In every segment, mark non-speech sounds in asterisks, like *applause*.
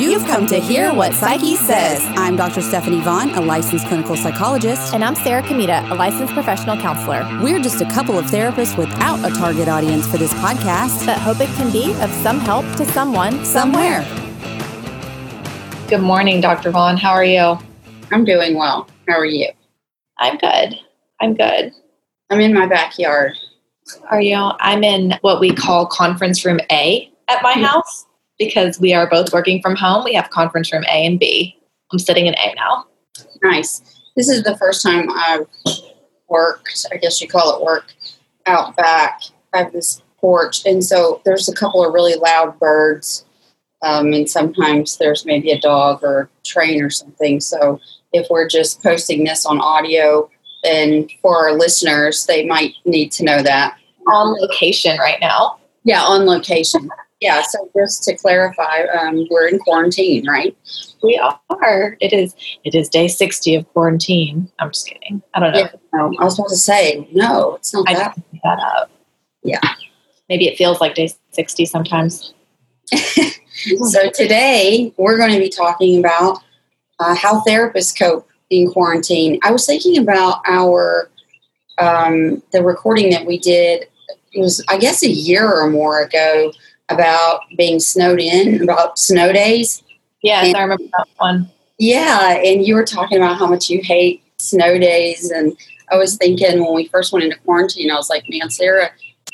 You've come to hear what Psyche says. I'm Dr. Stephanie Vaughn, a licensed clinical psychologist. And I'm Sarah Kamita, a licensed professional counselor. We're just a couple of therapists without a target audience for this podcast, but hope it can be of some help to someone somewhere. Good morning, Dr. Vaughn. How are you? I'm doing well. How are you? I'm good. I'm good. I'm in my backyard. Are you? I'm in what we call conference room A at my house because we are both working from home. We have conference room A and B. I'm sitting in A now. Nice. This is the first time I've worked, I guess you call it work, out back. I have this porch, and so there's a couple of really loud birds, um, and sometimes there's maybe a dog or train or something. So if we're just posting this on audio, then for our listeners, they might need to know that. On location right now. Yeah, on location. Yeah, so just to clarify, um, we're in quarantine, right? We are. It is. It is day sixty of quarantine. I'm just kidding. I don't know. Yeah, no, I was about to say no. It's not I that. that up. Yeah. Maybe it feels like day sixty sometimes. *laughs* so today we're going to be talking about uh, how therapists cope in quarantine. I was thinking about our um, the recording that we did. It was, I guess, a year or more ago about being snowed in, about snow days. Yes, and, I remember that one. Yeah, and you were talking about how much you hate snow days. And I was thinking when we first went into quarantine, I was like, man, Sarah,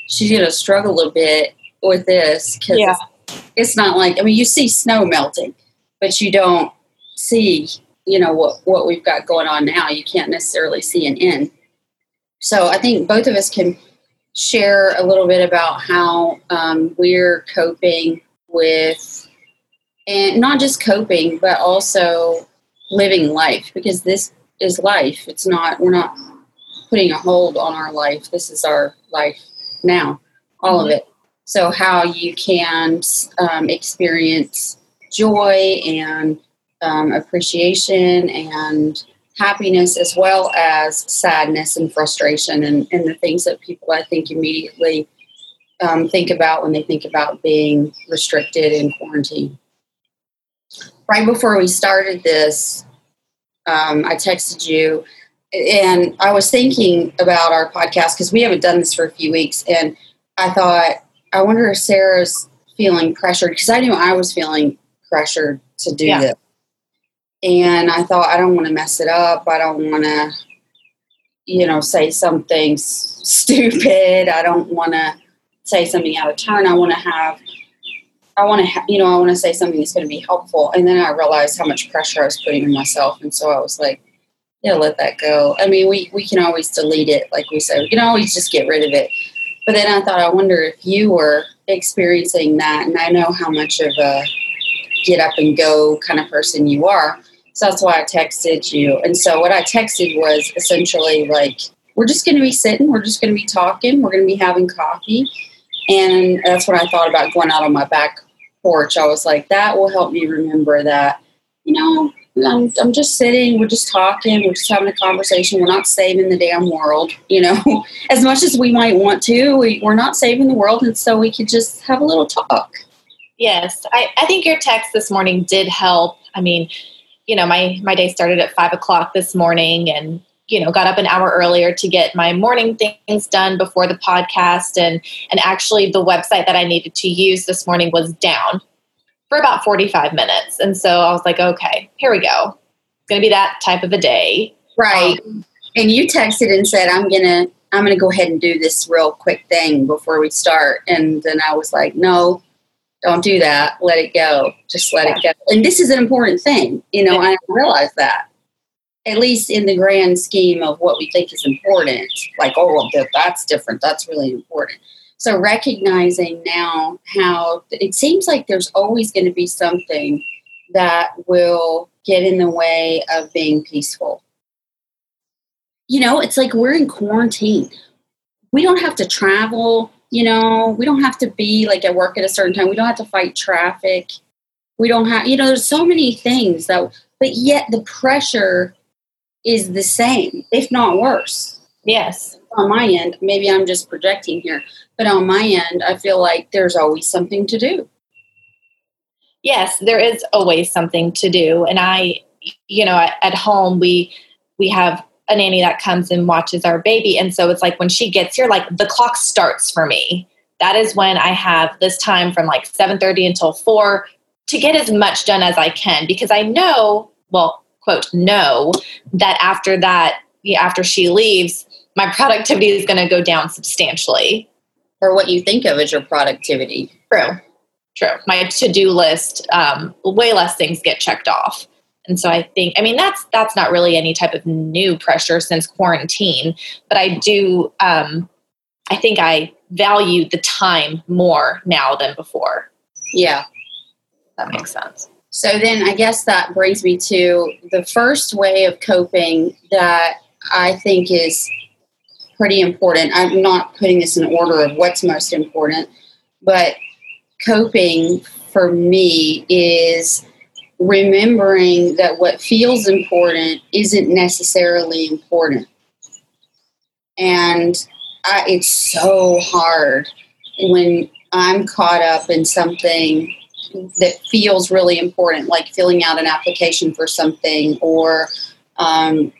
she's going to struggle a bit with this because yeah. it's, it's not like, I mean, you see snow melting, but you don't see, you know, what, what we've got going on now. You can't necessarily see an end. So I think both of us can share a little bit about how um, we're coping with, and not just coping, but also living life because this is life. It's not, we're not putting a hold on our life. This is our life now, all mm-hmm. of it. So, how you can um, experience joy and um, appreciation and happiness as well as sadness and frustration and, and the things that people I think immediately um, think about when they think about being restricted in quarantine. Right before we started this, um, I texted you and I was thinking about our podcast because we haven't done this for a few weeks. And I thought, I wonder if Sarah's feeling pressured because I knew I was feeling pressured to do yeah. this. And I thought, I don't want to mess it up. I don't want to, you know, say something stupid. I don't want to say something out of turn. I want to have, I want to, ha- you know, I want to say something that's going to be helpful. And then I realized how much pressure I was putting on myself. And so I was like, yeah, let that go. I mean, we, we can always delete it, like we said, we can always just get rid of it. But then I thought, I wonder if you were experiencing that. And I know how much of a get up and go kind of person you are. So that's why I texted you. And so what I texted was essentially like, we're just going to be sitting, we're just going to be talking, we're going to be having coffee. And that's when I thought about going out on my back porch. I was like, that will help me remember that, you know, I'm, I'm just sitting, we're just talking, we're just having a conversation. We're not saving the damn world, *laughs* you know, as much as we might want to. We, we're not saving the world. And so we could just have a little talk. Yes. I, I think your text this morning did help. I mean, you know, my my day started at five o'clock this morning, and you know, got up an hour earlier to get my morning things done before the podcast, and and actually the website that I needed to use this morning was down for about forty five minutes, and so I was like, okay, here we go. It's gonna be that type of a day, right? Um, and you texted and said, I'm gonna I'm gonna go ahead and do this real quick thing before we start, and then I was like, no, don't do that. Let it go. Just let it go. And this is an important thing. You know, I realize that. At least in the grand scheme of what we think is important. Like, oh, well, that's different. That's really important. So recognizing now how it seems like there's always going to be something that will get in the way of being peaceful. You know, it's like we're in quarantine. We don't have to travel you know, we don't have to be like at work at a certain time. We don't have to fight traffic. We don't have, you know, there's so many things that, but yet the pressure is the same, if not worse. Yes. On my end, maybe I'm just projecting here, but on my end, I feel like there's always something to do. yes, there is always something to do. And I, you know, at, at home, we, we have a nanny that comes and watches our baby. And so it's like when she gets here, like the clock starts for me. That is when I have this time from like 7:30 until 4 to get as much done as I can because I know, well, quote, know that after that, after she leaves, my productivity is going to go down substantially. Or what you think of as your productivity. True. True. My to-do list, um, way less things get checked off. And so I think, I mean, that's that's not really any type of new pressure since quarantine, but I do, um, I think I value the time more now than before. Yeah, that makes sense. So then, I guess that brings me to the first way of coping that I think is pretty important. I'm not putting this in order of what's most important, but coping for me is remembering that what feels important isn't necessarily important. And I, it's so hard when I'm caught up in something that feels really important, like filling out an application for something, or um,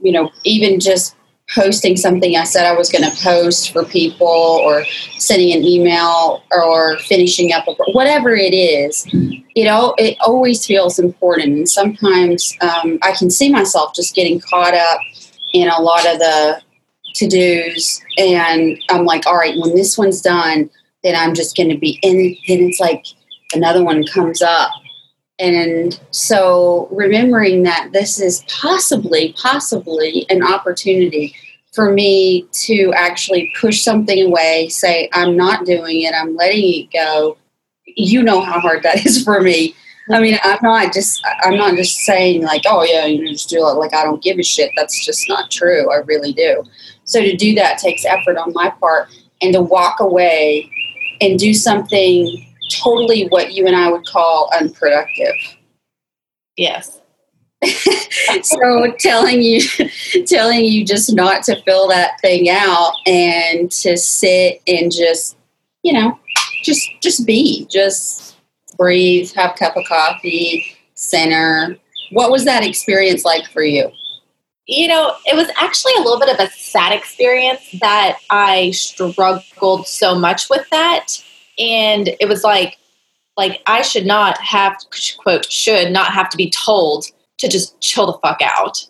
you know, even just posting something I said I was going to post for people, or sending an email, or finishing up a, whatever it is. You know, it always feels important, and sometimes um, I can see myself just getting caught up in a lot of the to dos, and I'm like, all right, when this one's done, then I'm just going to be in. Then it's like another one comes up. And so remembering that this is possibly, possibly an opportunity for me to actually push something away, say, I'm not doing it, I'm letting it go. You know how hard that *laughs* is for me. I mean, I'm not just I'm not just saying like, oh yeah, you just do it like I don't give a shit. That's just not true. I really do. So to do that takes effort on my part and to walk away and do something totally what you and I would call unproductive. Yes. *laughs* so telling you *laughs* telling you just not to fill that thing out and to sit and just you know just just be just breathe have a cup of coffee center. What was that experience like for you? You know it was actually a little bit of a sad experience that i struggled so much with that. And it was like like i should not have quote should not have to be told to just chill the fuck out.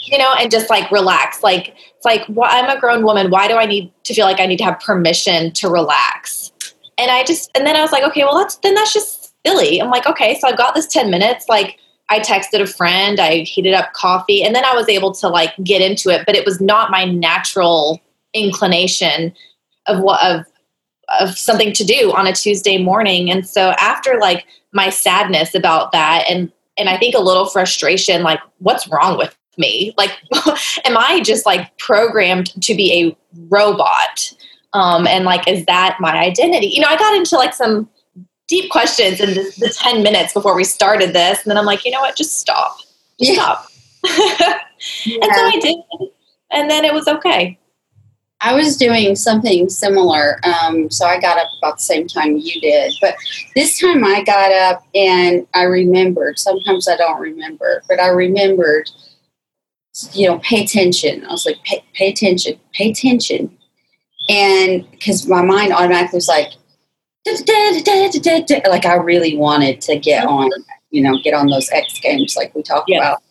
You know and just like relax. Like it's like well, i'm a grown woman. Why do i need to feel like i need to have permission to relax? And i just and then i was like okay well that's then that's just silly. I'm like okay so i've got this 10 minutes. Like i texted a friend. I heated up coffee. And then i was able to like get into it. But it was not my natural inclination of what of of something to do on a Tuesday morning. And so after like my sadness about that and and I think a little frustration like what's wrong with me? Like *laughs* am I just like programmed to be a robot? Um and like is that my identity? You know, I got into like some deep questions in the, the 10 minutes before we started this and then I'm like, "You know what? Just stop." Yeah. Stop. yeah. *laughs* And so I did. And then it was okay. I was doing something similar. Um, so I got up about the same time you did. But this time I got up and I remembered. Sometimes I don't remember, but I remembered, you know, pay attention. I was like, pay, pay attention, pay attention. And because my mind automatically was like, like I really wanted to get on, you know, get on those X games like we talked yeah. about.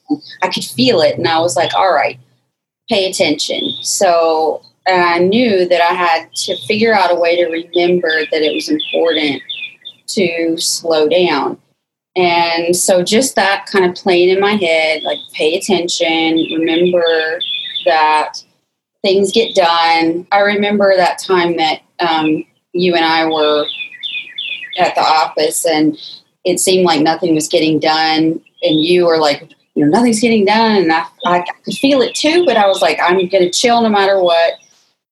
I could feel it. And I was like, all right, pay attention. So and I knew that I had to figure out a way to remember that it was important to slow down. And so just that kind of playing in my head, like pay attention, remember that things get done. I remember that time that um, you and I were at the office and it seemed like nothing was getting done. And you were like, you know, nothing's getting done. And I, I could feel it too, but I was like, I'm going to chill no matter what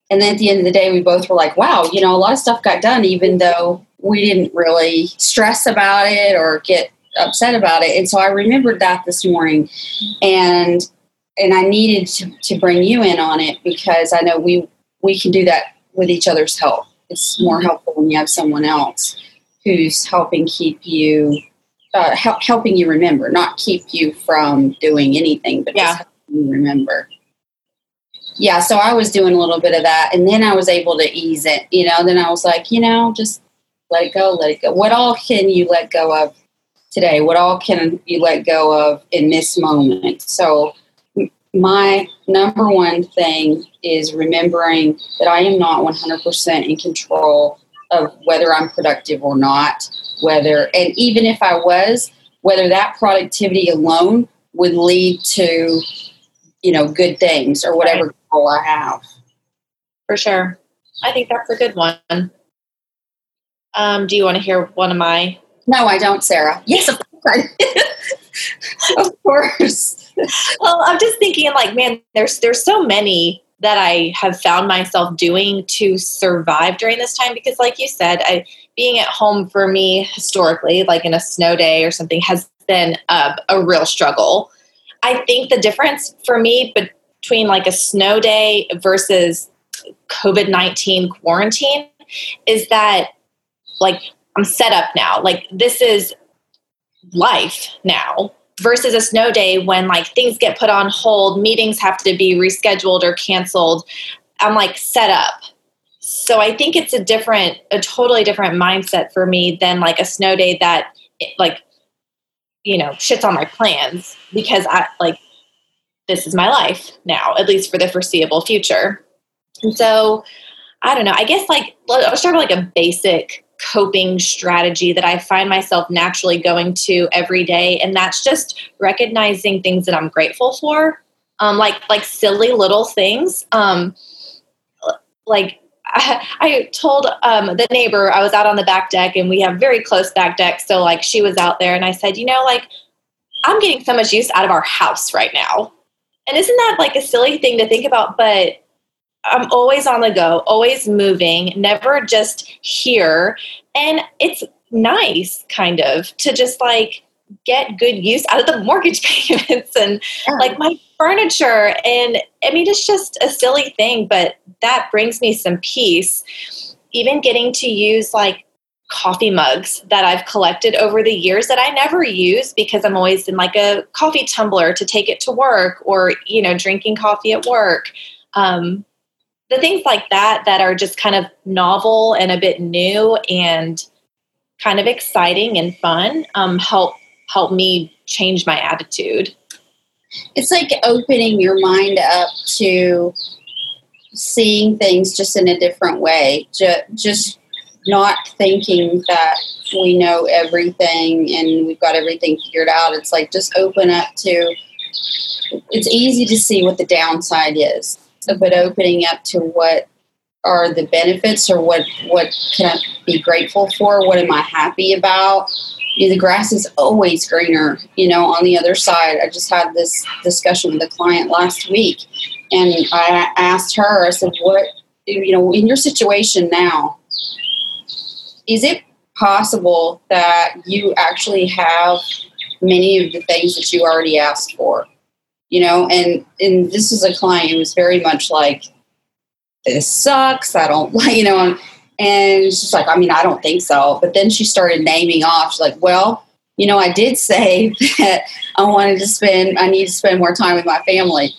and then at the end of the day, we both were like, wow, you know, a lot of stuff got done, even though we didn't really stress about it or get upset about it. And so I remembered that this morning and and I needed to, to bring you in on it because I know we we can do that with each other's help. It's more helpful when you have someone else who's helping keep you uh, help, helping you remember, not keep you from doing anything, but Yeah. just helping you remember. Yeah, so I was doing a little bit of that, and then I was able to ease it. You know, then I was like, you know, just let it go, let it go. What all can you let go of today? What all can you let go of in this moment? So, my number one thing is remembering that I am not 100% in control of whether I'm productive or not. Whether, and even if I was, whether that productivity alone would lead to, you know, good things or whatever goal I have. For sure. I think that's a good one. Um, do you want to hear one of my? No, I don't, Sarah. Yes, of course. *laughs* Of course. Well, I'm just thinking, like, man, there's there's so many that I have found myself doing to survive during this time because, like you said, I being at home for me historically, like in a snow day or something, has been a, a real struggle. I think the difference for me between like a snow day versus COVID 19 quarantine is that like I'm set up now. Like this is life now versus a snow day when like things get put on hold, meetings have to be rescheduled or canceled. I'm like set up. So I think it's a different, a totally different mindset for me than like a snow day that like, you know, shits on my plans because I like, this is my life now, at least for the foreseeable future. And so I don't know, I guess like, I'll start with like a basic coping strategy that I find myself naturally going to every day, and that's just recognizing things that I'm grateful for, um, like like silly little things. Um, like *laughs* I, told um, the neighbor I was out on the back deck, and we have very close back deck, so like she was out there, and I said, you know, like I'm getting so much use out of our house right now, and isn't that like a silly thing to think about, but I'm always on the go, always moving, never just here. And it's nice, kind of, to just like get good use out of the *laughs* mortgage payments and like my furniture. And I mean, it's just a silly thing, but that brings me some peace. Even getting to use like coffee mugs that I've collected over the years that I never use because I'm always in like a coffee tumbler to take it to work or, you know, drinking coffee at work. Um, the things like that that are just kind of novel and a bit new and kind of exciting and fun um, help help me change my attitude. It's like opening your mind up to seeing things just in a different way. Just, just not thinking that we know everything and we've got everything figured out. It's like just open up to. It's easy to see what the downside is, but opening up to what are the benefits or what what can I be grateful for? What am I happy about? You know, the grass is always greener, you know, on the other side. I just had this discussion with a client last week and I asked her, I said, what, you know, in your situation now, is it possible that you actually have many of the things that you already asked for? You know, and and this is a client who was very much like, this sucks. I don't *laughs* like, you know, and, and she's like, I mean, I don't think so. But then she started naming off. She's like, well, you know, I did *laughs* say that I wanted to spend, I need to spend more time with my family.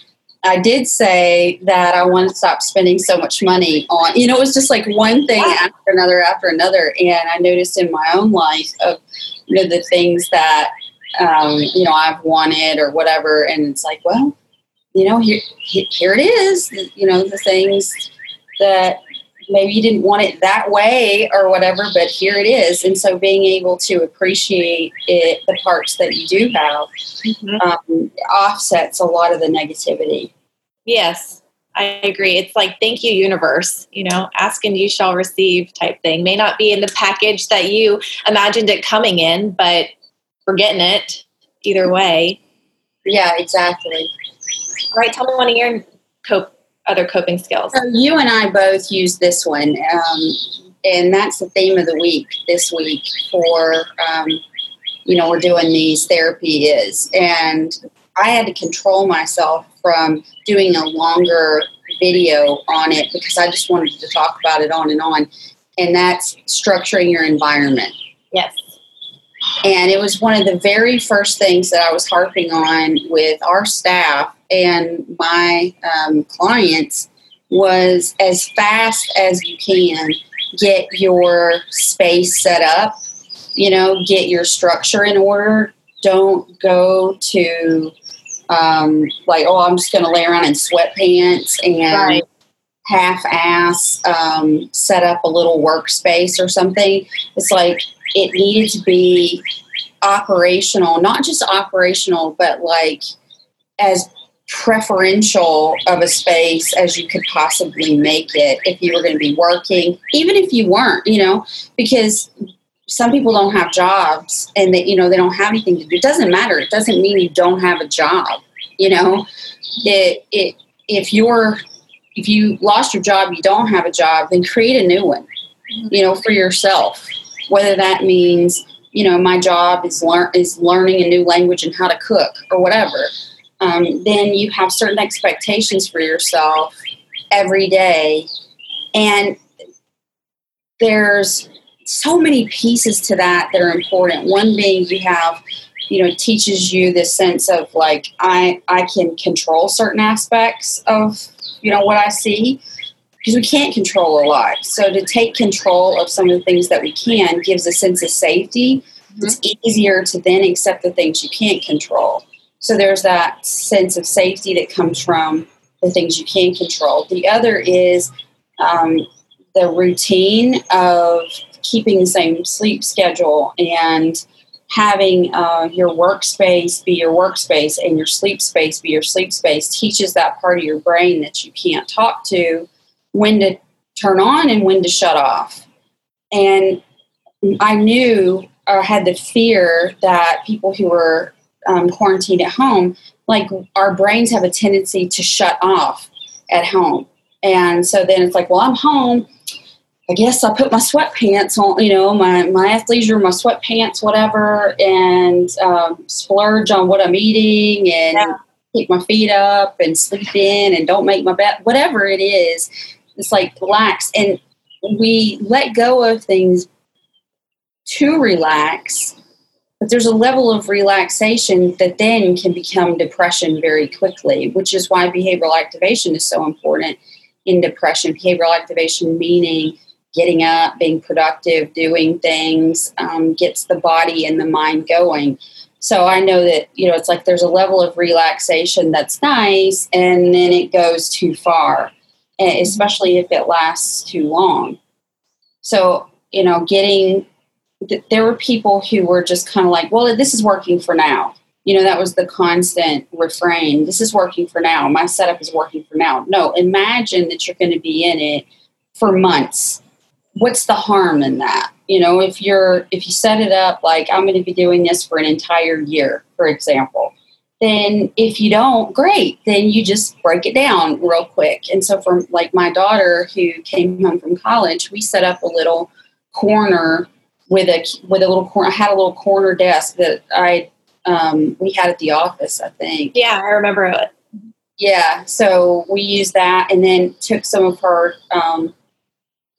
I did say that I want to stop spending so much money on, you know, it was just like one thing after another after another. And I noticed in my own life of, you know, the things that, um, you know, I've wanted or whatever. And it's like, well, you know, here, here it is, you know, the things that maybe you didn't want it that way or whatever, but here it is. And so being able to appreciate it, the parts that you do have, um, offsets a lot of the negativity. Yes, I agree. It's like, thank you, universe. You know, ask and you shall receive type thing. May not be in the package that you imagined it coming in, but we're getting it either way. Yeah, exactly. All right, tell me one of your cope, other coping skills. So you and I both use this one, um, and that's the theme of the week this week for, um, you know, we're doing these therapy is. And I had to control myself from doing a longer video on it because I just wanted to talk about it on and on. And that's structuring your environment. Yes. And it was one of the very first things that I was harping on with our staff and my um, clients was as fast as you can get your space set up, you know, get your structure in order. Don't go to um, like, oh, I'm just going to lay around in sweatpants and Right. half ass um, set up a little workspace or something. It's like it needed to be operational, not just operational, but like as preferential of a space as you could possibly make it if you were going to be working, even if you weren't, you know, because some people don't have jobs and they, you know, they don't have anything to do. It doesn't matter. It doesn't mean you don't have a job, you know. It, it, if you're, if you lost your job, you don't have a job, then create a new one, you know, for yourself. Whether that means, you know, my job is learn is learning a new language and how to cook or whatever. Um, then you have certain expectations for yourself every day, and there's so many pieces to that that are important. One being you have, you know, it teaches you this sense of like I I can control certain aspects of you know what I see because we can't control a lot. So to take control of some of the things that we can gives a sense of safety. It's easier to then accept the things you can't control. So there's that sense of safety that comes from the things you can control. The other is um, the routine of keeping the same sleep schedule and having uh, your workspace be your workspace and your sleep space be your sleep space teaches that part of your brain that you can't talk to when to turn on and when to shut off. And I knew or had the fear that people who were um, quarantined at home, like our brains have a tendency to shut off at home. And so then it's like, well, I'm home. I guess I put my sweatpants on, you know, my, my athleisure, my sweatpants, whatever, and um, splurge on what I'm eating and Yeah. keep my feet up and sleep in and don't make my bed, whatever it is. It's like relax. And we let go of things to relax, but there's a level of relaxation that then can become depression very quickly, which is why behavioral activation is so important in depression. Behavioral activation meaning getting up, being productive, doing things, um, gets the body and the mind going. So I know that, you know, it's like there's a level of relaxation that's nice and then it goes too far, eh, especially if it lasts too long. So, you know, getting, th- there were people who were just kind of like, well, this is working for now. You know, that was the constant refrain. This is working for now. My setup is working for now. No, imagine that you're going to be in it for months. What's the harm in that? You know, if you're if you set it up like I'm going to be doing this for an entire year, for example, then if you don't, great. Then you just break it down real quick. And so, for like my daughter who came home from college, we set up a little corner with a with a little corner. I had a little corner desk that I um, we had at the office. I think. Yeah, I remember it. Yeah, so we used that and then took some of her um,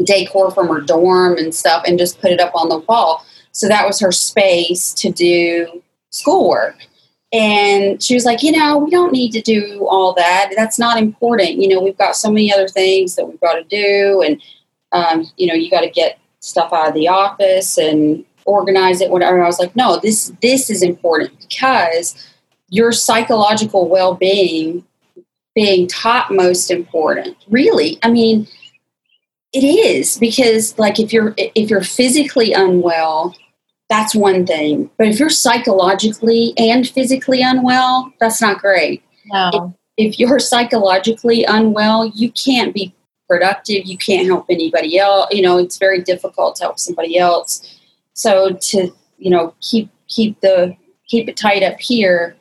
decor from her dorm and stuff and just put it up on the wall. So that was her space to do schoolwork. And she was like, you know, we don't need to do all that. That's not important. You know, we've got so many other things that we've got to do. And, um, you know, you got to get stuff out of the office and organize it, whatever. And I was like, no, this, this is important because your psychological well being being top most important. Really, I mean, it is because like if you're if you're physically unwell, that's one thing. But if you're psychologically and physically unwell, that's not great. No. If you're psychologically unwell, you can't be productive. You can't help anybody else. You know, it's very difficult to help somebody else. So to you know keep keep the keep it tight up here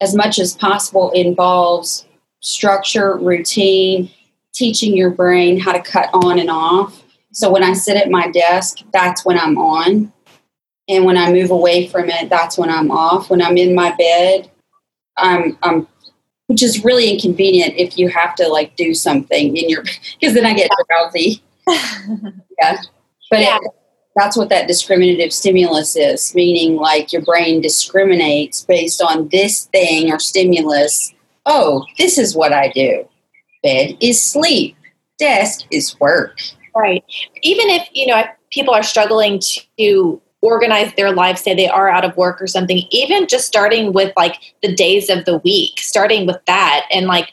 as much as possible involves structure, routine, teaching your brain how to cut on and off. So when I sit at my desk, that's when I'm on. And when I move away from it, that's when I'm off. When I'm in my bed, I'm, I'm which is really inconvenient if you have to like do something in your *laughs* because then I get drowsy. *laughs* yeah. But Yeah. It, that's what that discriminative stimulus is, meaning like your brain discriminates based on this thing or stimulus. Oh, this is what I do. Bed is sleep, desk is work. Right. Even if, you know, people are struggling to organize their lives, say they are out of work or something, even just starting with like the days of the week, starting with that. And like,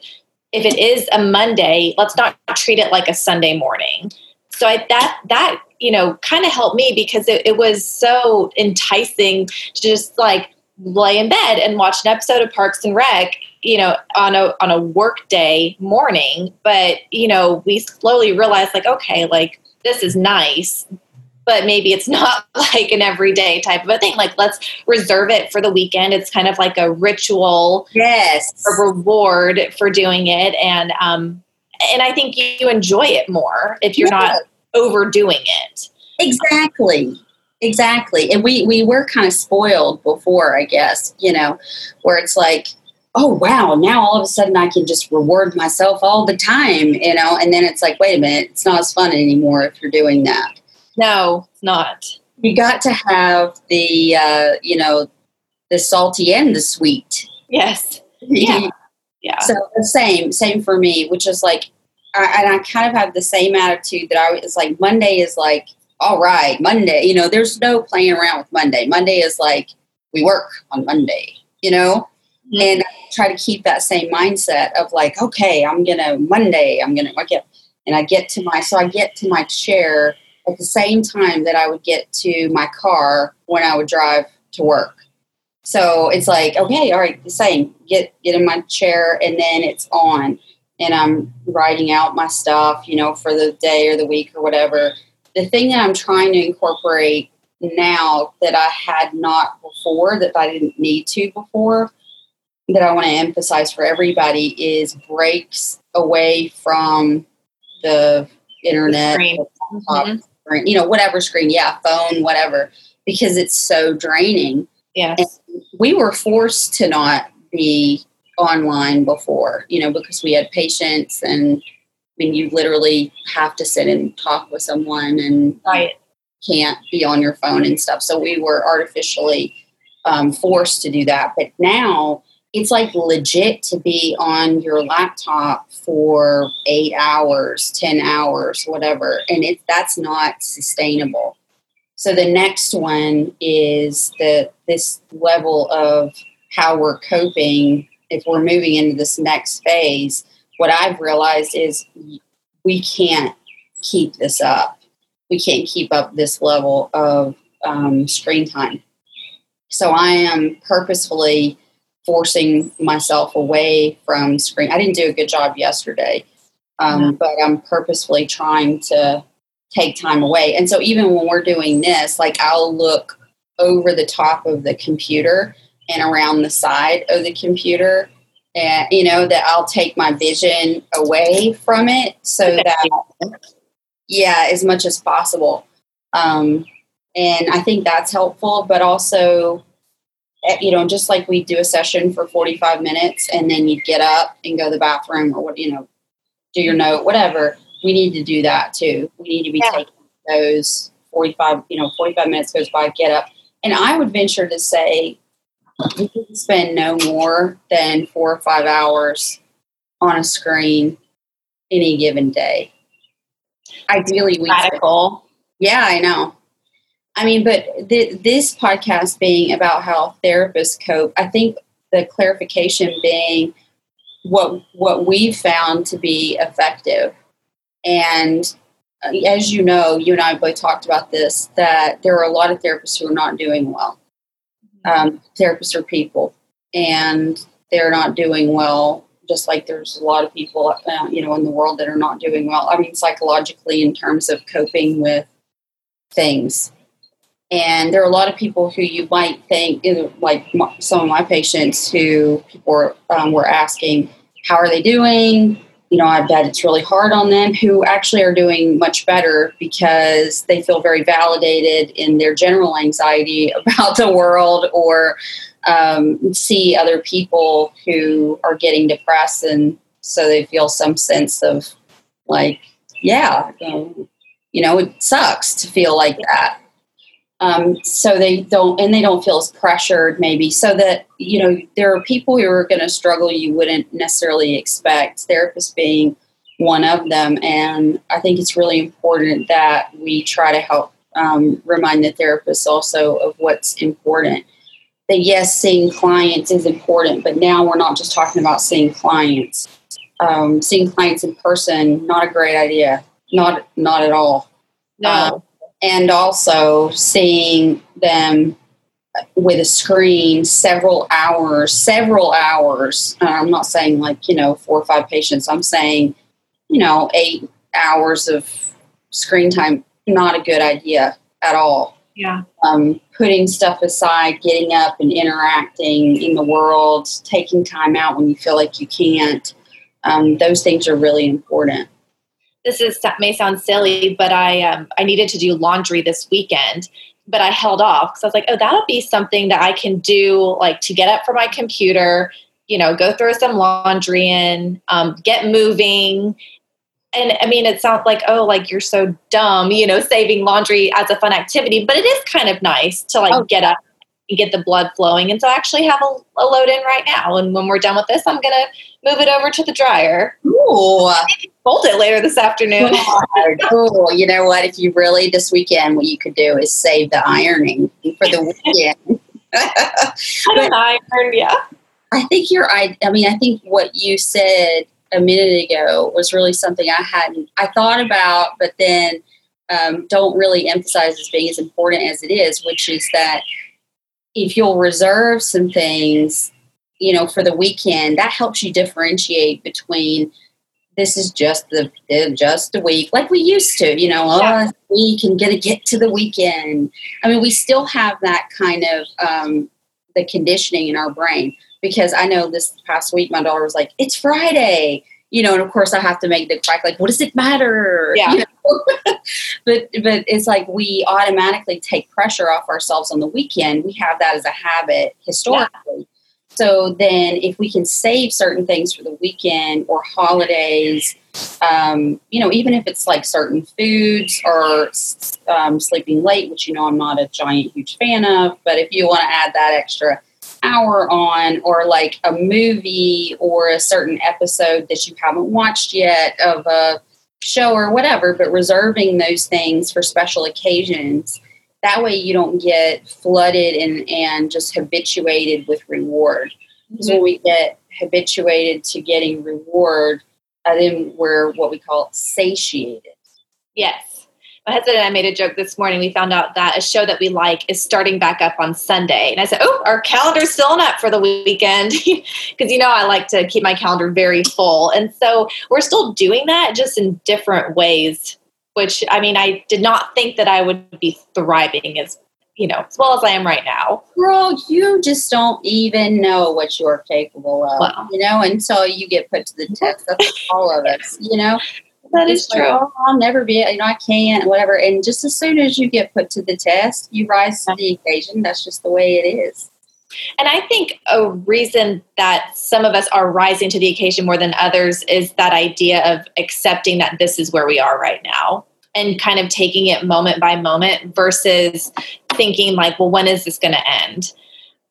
if it is a Monday, let's not treat it like a Sunday morning. So I, that, that, you know, kind of helped me because it, it was so enticing to just like lay in bed and watch an episode of Parks and Rec, you know, on a on a work day morning. But you know, we slowly realized like, okay, like this is nice, but maybe it's *laughs* not like an everyday type of a thing. Like let's reserve it for the weekend. It's kind of like a ritual, yes, a reward for doing it, and um, and I think you enjoy it more if you're yeah. not overdoing it. Exactly. Exactly. And we, we were kind of spoiled before, I guess, you know, where it's like, oh, wow, now all of a sudden I can just reward myself all the time, you know, and then it's like, wait a minute, it's not as fun anymore if you're doing that. No, it's not. You got to have the, uh, you know, the salty and the sweet. Yes. *laughs* Yeah. yeah. So the same, same for me, which is like, I, and I kind of have the same attitude that I was like, Monday is like, all right, Monday, you know, there's no playing around with Monday. Monday is like, we work on Monday, you know? Mm-hmm. And I try to keep that same mindset of like, okay, I'm going to, Monday, I'm going to, get, and I get to my, so I get to my chair at the same time that I would get to my car when I would drive to work. So it's like, okay, all right, the same. Get get in my chair and then it's on. And I'm writing out my stuff, you know, for the day or the week or whatever the thing that I'm trying to incorporate now that I had not before, that I didn't need to before, that I want to emphasize for everybody is breaks away from the internet, the mm-hmm. you know, whatever screen, yeah, phone, whatever, because it's so draining. Yeah. We were forced to not be online before, you know, because we had patients and mean, you literally have to sit and talk with someone and right. can't be on your phone and stuff. So we were artificially um, forced to do that. But now it's like legit to be on your laptop for eight hours, 10 hours, whatever. And it, that's not sustainable. So the next one is the this level of how we're coping if we're moving into this next phase what I've realized is we can't keep this up. We can't keep up this level of um, screen time. So I am purposefully forcing myself away from screen. I didn't do a good job yesterday, um, mm-hmm. but I'm purposefully trying to take time away. And so even when we're doing this, like I'll look over the top of the computer and around the side of the computer and you know that I'll take my vision away from it so that yeah, as much as possible. Um, and I think that's helpful, but also eh, you know, just like we do a session for 45 minutes and then you get up and go to the bathroom or what, you know, do your note, whatever, we need to do that too. We need to be yeah. taking those 45, you know, 45 minutes goes by, get up. And I would venture to say we can spend no more than four or five hours on a screen any given day. Ideally, we radical. Yeah, I know. I mean, but th- this podcast being about how therapists cope, I think the clarification being what what we've found to be effective, and uh, as you know, you and I both talked about this that there are a lot of therapists who are not doing well um, therapists are people and they're not doing well just like there's a lot of people uh, you know in the world that are not doing well. I mean psychologically in terms of coping with things. And there are a lot of people who you might think like some of my patients who people were, um, were asking how are they doing you know, I bet it's really hard on them who actually are doing much better because they feel very validated in their general anxiety *laughs* about the world or um, see other people who are getting depressed and so they feel some sense of like, yeah, um, you know, it sucks to feel like that. Um, so they don't, and they don't feel as pressured, maybe. So that you know, there are people who are going to struggle you wouldn't necessarily expect. Therapists being one of them, and I think it's really important that we try to help um, remind the therapists also of what's important. That yes, seeing clients is important, but now we're not just talking about seeing clients. Um, seeing clients in person, not a great idea. Not not at all. No. Um, and also seeing them with a screen several hours, several hours. Uh, I'm not saying like, you know, four or five patients. I'm saying, you know, eight hours of screen time, not a good idea at all. Yeah. Um, putting stuff aside, getting up and interacting in the world, taking time out when you feel like you can't. Um, those things are really important this is may sound silly, but I um, I needed to do laundry this weekend, but I held off because I was like, oh, that'll be something that I can do, like to get up from my computer, you know, go throw some laundry in, um, get moving. And I mean, it sounds like, oh, like you're so dumb, you know, saving laundry as a fun activity, but it is kind of nice to like oh, get up and get the blood flowing. And so I actually have a, a load in right now. And when we're done with this, I'm going to move it over to the dryer. Ooh. Fold it later this afternoon. *laughs* cool. You know what? If you really this weekend, what you could do is save the ironing for the weekend. *laughs* I don't iron, yeah. I think you're, I, I mean, I think what you said a minute ago was really something I hadn't, I thought about, but then um, don't really emphasize as being as important as it is, which is that if you'll reserve some things, you know, for the weekend, that helps you differentiate between this is just the just a week, like we used to, you know, yeah. oh, we can get to get to the weekend. I mean, we still have that kind of um, the conditioning in our brain because I know this past week my daughter was like, "It's Friday," you know, and of course I have to make the crack like, "What does it matter?" *laughs* Yeah. You know? but but it's like we automatically take pressure off ourselves on the weekend. We have that as a habit historically. Yeah. So then, if we can save certain things for the weekend or holidays, um, you know, even if it's like certain foods or um, sleeping late, which you know I'm not a giant, huge fan of, but if you want to add that extra hour on, or like a movie or a certain episode that you haven't watched yet of a show or whatever, but reserving those things for special occasions. That way you don't get flooded and, and just habituated with reward. Because mm-hmm. when we get habituated to getting reward, uh, then we're what we call satiated. Yes my husband and I made a joke this morning. We found out that a show that we like is starting back up on Sunday. And I said, Oh, our calendar's filling up for the weekend. *laughs* Because, you know, I like to keep my calendar very full. And so we're still doing that just in different ways, which I mean, I did not think that I would be thriving as, you know, as well as I am right now. Girl, you just don't even know what you're capable of, wow. you know, until you get put to the test. That's all of us, you know that is true. Like, oh, I'll never be, you know, I can't, whatever. And just as soon as you get put to the test, you rise to the occasion. That's just the way it is. And I think a reason that some of us are rising to the occasion more than others is that idea of accepting that this is where we are right now and kind of taking it moment by moment versus thinking like, well, when is this going to end?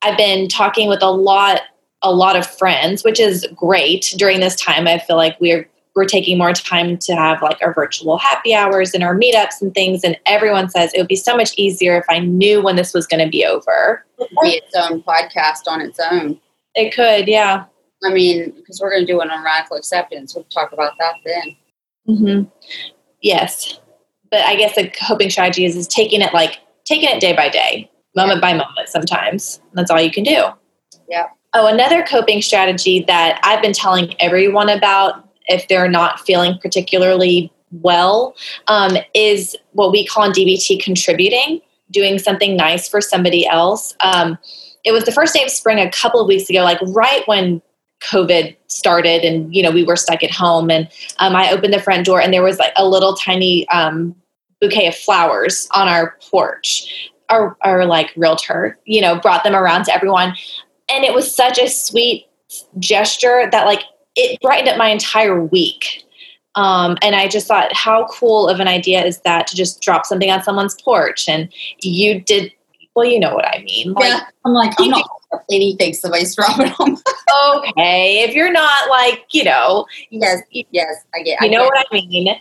I've been talking with a lot a lot of friends, which is great during this time. I feel like we're we're taking more time to have like our virtual happy hours and our meetups and things. And everyone says it would be so much easier if I knew when this was going to be over. Be its own podcast on its own. It could, yeah. I mean, because we're going to do it on radical acceptance. We'll talk about that then. Mm-hmm. Yes, but I guess the coping strategy is is taking it like taking it day by day, moment yeah. by moment. Sometimes that's all you can do. Yeah. Oh, another coping strategy that I've been telling everyone about if they're not feeling particularly well um, is what we call in DBT contributing, doing something nice for somebody else. Um, it was the first day of spring a couple of weeks ago, like right when COVID started, and you know we were stuck at home. And um, I opened the front door, and there was like a little tiny um, bouquet of flowers on our porch. Our, our like realtor, you know, brought them around to everyone, and it was such a sweet gesture that like it brightened up my entire week. Um, and I just thought, how cool of an idea is that to just drop something on someone's porch? And you did, well, you know what I mean. Like, yeah, I'm like, I'm not anything somebody's dropping it on. *laughs* okay, if you're not like, you know, yes, yes, I get, you I know get. what I mean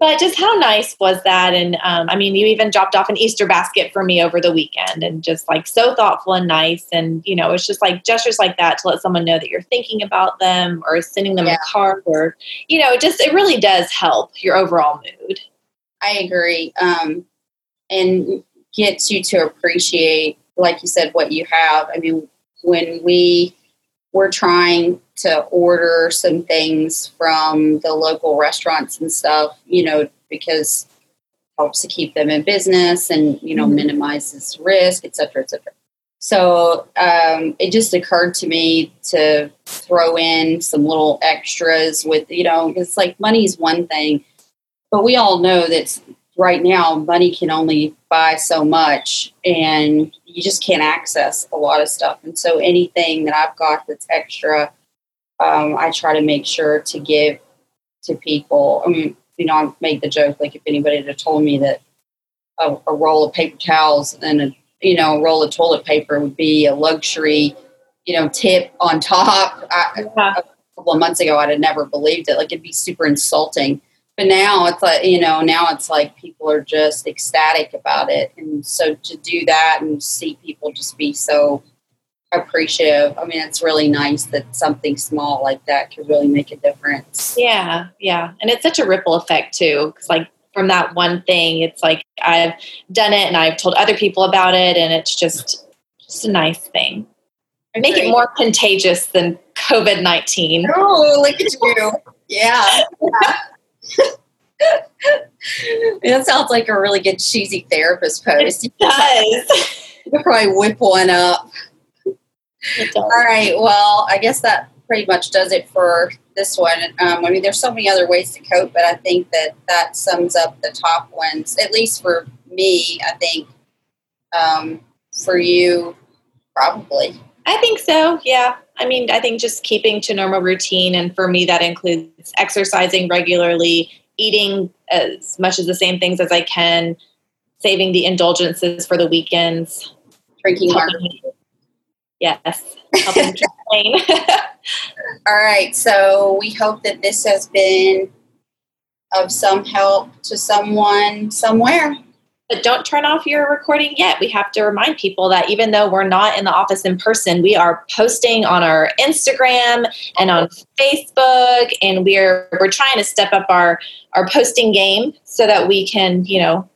but just how nice was that? And um, I mean, you even dropped off an Easter basket for me over the weekend, and just like so thoughtful and nice. And you know, it's just like gestures like that to let someone know that you're thinking about them, or sending them yeah. a card, or you know, just it really does help your overall mood. I agree, um, and gets you to appreciate, like you said, what you have. I mean, when we were trying to order some things from the local restaurants and stuff, you know, because helps to keep them in business and, you know, mm-hmm. minimizes risk, et cetera, et cetera. So um, it just occurred to me to throw in some little extras with, you know, it's like money is one thing, but we all know that right now money can only buy so much and you just can't access a lot of stuff. And so anything that I've got that's extra, um, I try to make sure to give to people. I mean, you know, I made the joke like if anybody had told me that a, a roll of paper towels and a you know a roll of toilet paper would be a luxury, you know, tip on top. I, yeah. A couple of months ago, I'd have never believed it. Like it'd be super insulting. But now it's like you know, now it's like people are just ecstatic about it, and so to do that and see people just be so appreciative. I mean, it's really nice that something small like that could really make a difference. Yeah, yeah. And it's such a ripple effect too. Cause like from that one thing, it's like I've done it and I've told other people about it and it's just just a nice thing. Make it more contagious than COVID nineteen. Oh, look at you. Yeah. *laughs* that sounds like a really good cheesy therapist post. It does. You could probably whip one up. All right. Well, I guess that pretty much does it for this one. Um, I mean, there's so many other ways to cope, but I think that that sums up the top ones, at least for me. I think um, for you, probably. I think so. Yeah. I mean, I think just keeping to normal routine, and for me, that includes exercising regularly, eating as much as the same things as I can, saving the indulgences for the weekends, drinking Yes. *laughs* All right. So we hope that this has been of some help to someone somewhere. But don't turn off your recording yet. We have to remind people that even though we're not in the office in person, we are posting on our Instagram and on Facebook, and we're we're trying to step up our our posting game so that we can, you know,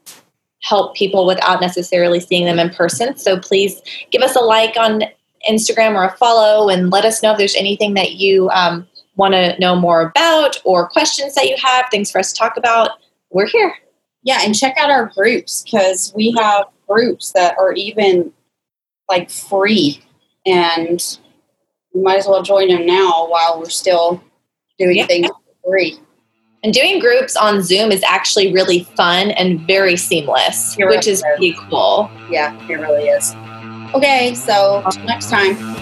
help people without necessarily seeing them in person. So please give us a like on Instagram or a follow and let us know if there's anything that you um, want to know more about or questions that you have, things for us to talk about. We're here. Yeah, and check out our groups because we have groups that are even like free and you might as well join them now while we're still doing yeah. things free. And doing groups on Zoom is actually really fun and very seamless, which is pretty cool. Yeah, it really is. Okay, so next time.